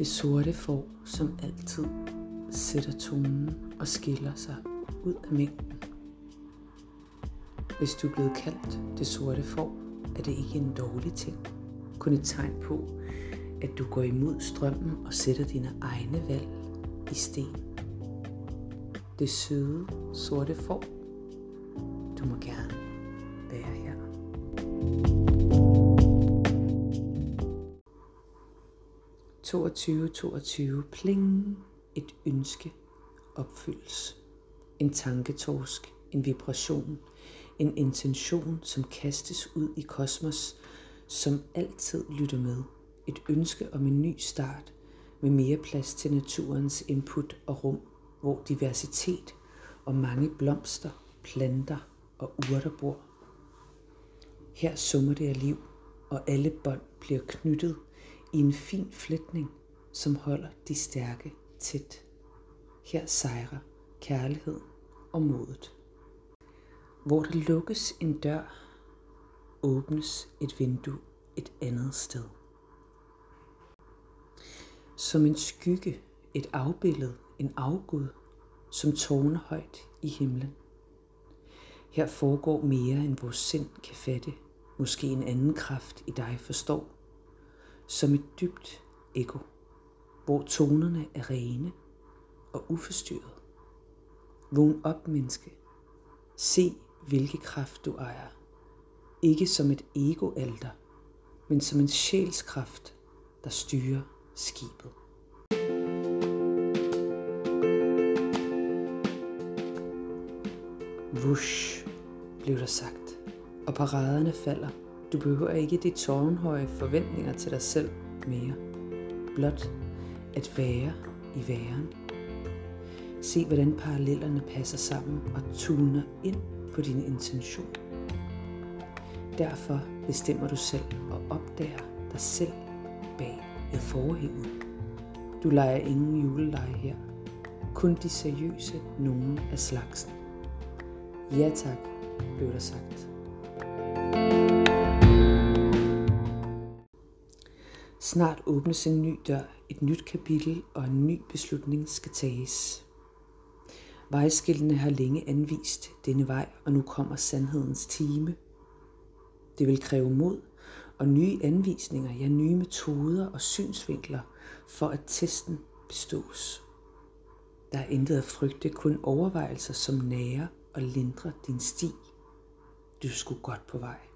Det sorte får som altid sætter tonen og skiller sig ud af mængden. Hvis du er blevet kaldt det sorte får, er det ikke en dårlig ting. Kun et tegn på, at du går imod strømmen og sætter dine egne valg i sten. Det søde, sorte får. Du må gerne være her. ...22, 22, pling, et ønske opfyldes. En tanketorsk, en vibration, en intention, som kastes ud i kosmos, som altid lytter med. Et ønske om en ny start med mere plads til naturens input og rum, hvor diversitet og mange blomster, planter og urter bor. Her summer det af liv, og alle bånd bliver knyttet i en fin flætning, som holder de stærke tæt. Her sejrer kærligheden og modet. Hvor der lukkes en dør, åbnes et vindue et andet sted. Som en skygge, et afbillede, en afgud, som tårner højt i himlen. Her foregår mere, end vores sind kan fatte. Måske en anden kraft i dig forstår. Som et dybt ekko, hvor tonerne er rene og uforstyrret. Vågn op, menneske. Se, hvilke kraft du ejer. Ikke som et ego-alter, men som en sjælskraft, der styrer skibet. Vush, blev der sagt, og paraderne falder. Du behøver ikke de tårnhøje forventninger til dig selv mere. Blot at være i væren. Se, hvordan parallellerne passer sammen og tuner ind på din intention. Derfor bestemmer du selv og opdager dig selv bag ved forhænget. Du leger ingen juleleje her. Kun de seriøse nogen af slagsen. Ja tak, blev der sagt. Snart åbnes en ny dør, et nyt kapitel og en ny beslutning skal tages. Vejskiltene har længe anvist denne vej, og nu kommer sandhedens time. Det vil kræve mod og nye anvisninger, ja nye metoder og synsvinkler, for at testen bestås. Der er intet at frygte, kun overvejelser, som nærer og lindrer din sti. Du skulle godt på vej.